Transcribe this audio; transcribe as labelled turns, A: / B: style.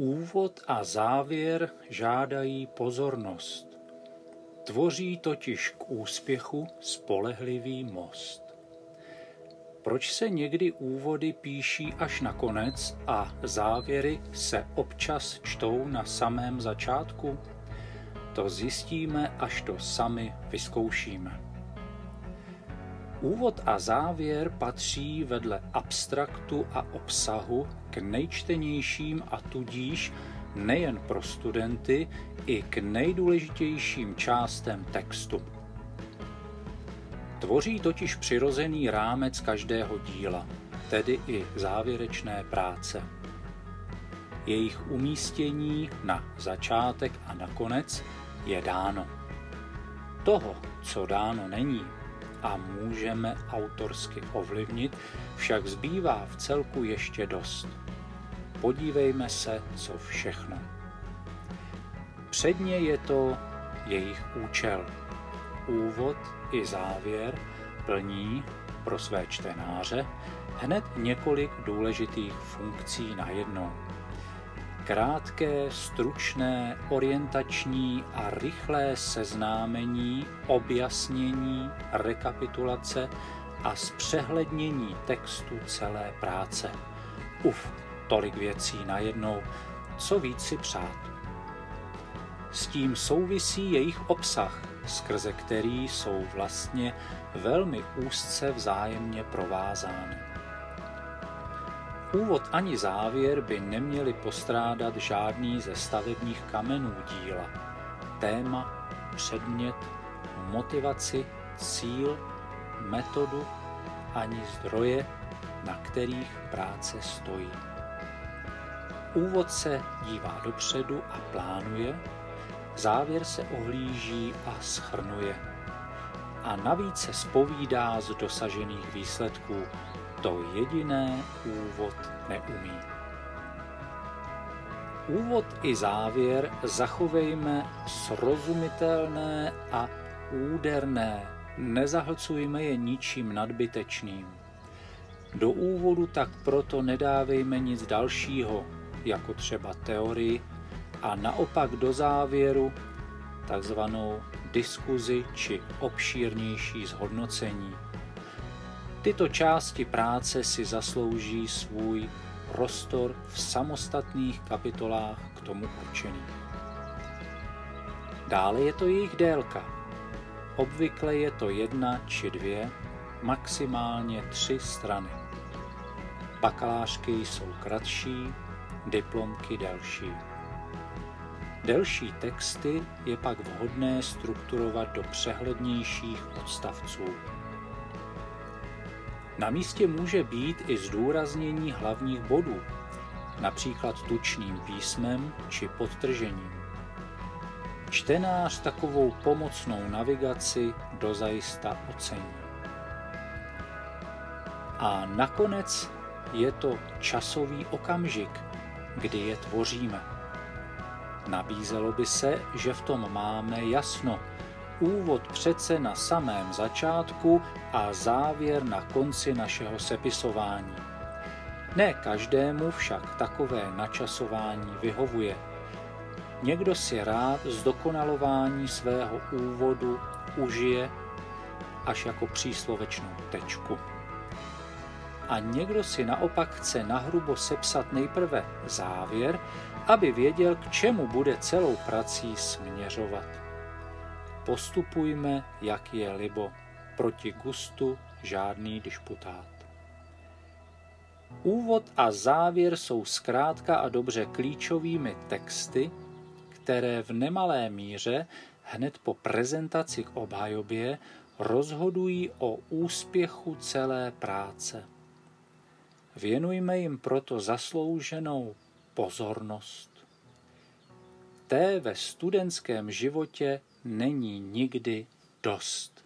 A: Úvod a závěr žádají pozornost. Tvoří totiž k úspěchu spolehlivý most. Proč se někdy úvody píší až na konec a závěry se občas čtou na samém začátku? To zjistíme, až to sami vyzkoušíme. Úvod a závěr patří vedle abstraktu a obsahu k nejčtenějším a tudíž nejen pro studenty, i k nejdůležitějším částem textu. Tvoří totiž přirozený rámec každého díla, tedy i závěrečné práce. Jejich umístění na začátek a na konec je dáno. Toho, co dáno není a můžeme autorsky ovlivnit, však zbývá v celku ještě dost. Podívejme se, co všechno. Předně je to jejich účel. Úvod i závěr plní pro své čtenáře hned několik důležitých funkcí na jednou. Krátké, stručné, orientační a rychlé seznámení, objasnění, rekapitulace a zpřehlednění textu celé práce. Uf, tolik věcí najednou, co víc si přát. S tím souvisí jejich obsah, skrze který jsou vlastně velmi úzce vzájemně provázány. Úvod ani závěr by neměli postrádat žádný ze stavebních kamenů díla. Téma, předmět, motivaci, cíl, metodu ani zdroje, na kterých práce stojí. Úvod se dívá dopředu a plánuje, závěr se ohlíží a schrnuje. A navíc se spovídá z dosažených výsledků. To jediné úvod neumí. Úvod i závěr zachovejme srozumitelné a úderné, nezahlcujme je ničím nadbytečným. Do úvodu tak proto nedávejme nic dalšího, jako třeba teorii, a naopak do závěru takzvanou diskuzi či obšírnější zhodnocení. Tyto části práce si zaslouží svůj prostor v samostatných kapitolách k tomu určených. Dále je to jejich délka. Obvykle je to jedna či dvě, maximálně tři strany. Bakalářky jsou kratší, diplomky delší. Delší texty je pak vhodné strukturovat do přehlednějších odstavců. Na místě může být i zdůraznění hlavních bodů, například tučným písmem či podtržením. Čtenář takovou pomocnou navigaci dozajista ocení. A nakonec je to časový okamžik, kdy je tvoříme. Nabízelo by se, že v tom máme jasno. Úvod přece na samém začátku a závěr na konci našeho sepisování. Ne každému však takové načasování vyhovuje. Někdo si rád zdokonalování svého úvodu užije až jako příslovečnou tečku. A někdo si naopak chce nahrubo sepsat nejprve závěr, aby věděl, k čemu bude celou prací směřovat. Postupujme, jak je libo, proti gustu žádný disputát. Úvod a závěr jsou zkrátka a dobře klíčovými texty, které v nemalé míře hned po prezentaci k obhajobě rozhodují o úspěchu celé práce. Věnujme jim proto zaslouženou pozornost. Té ve studentském životě není nikdy dost.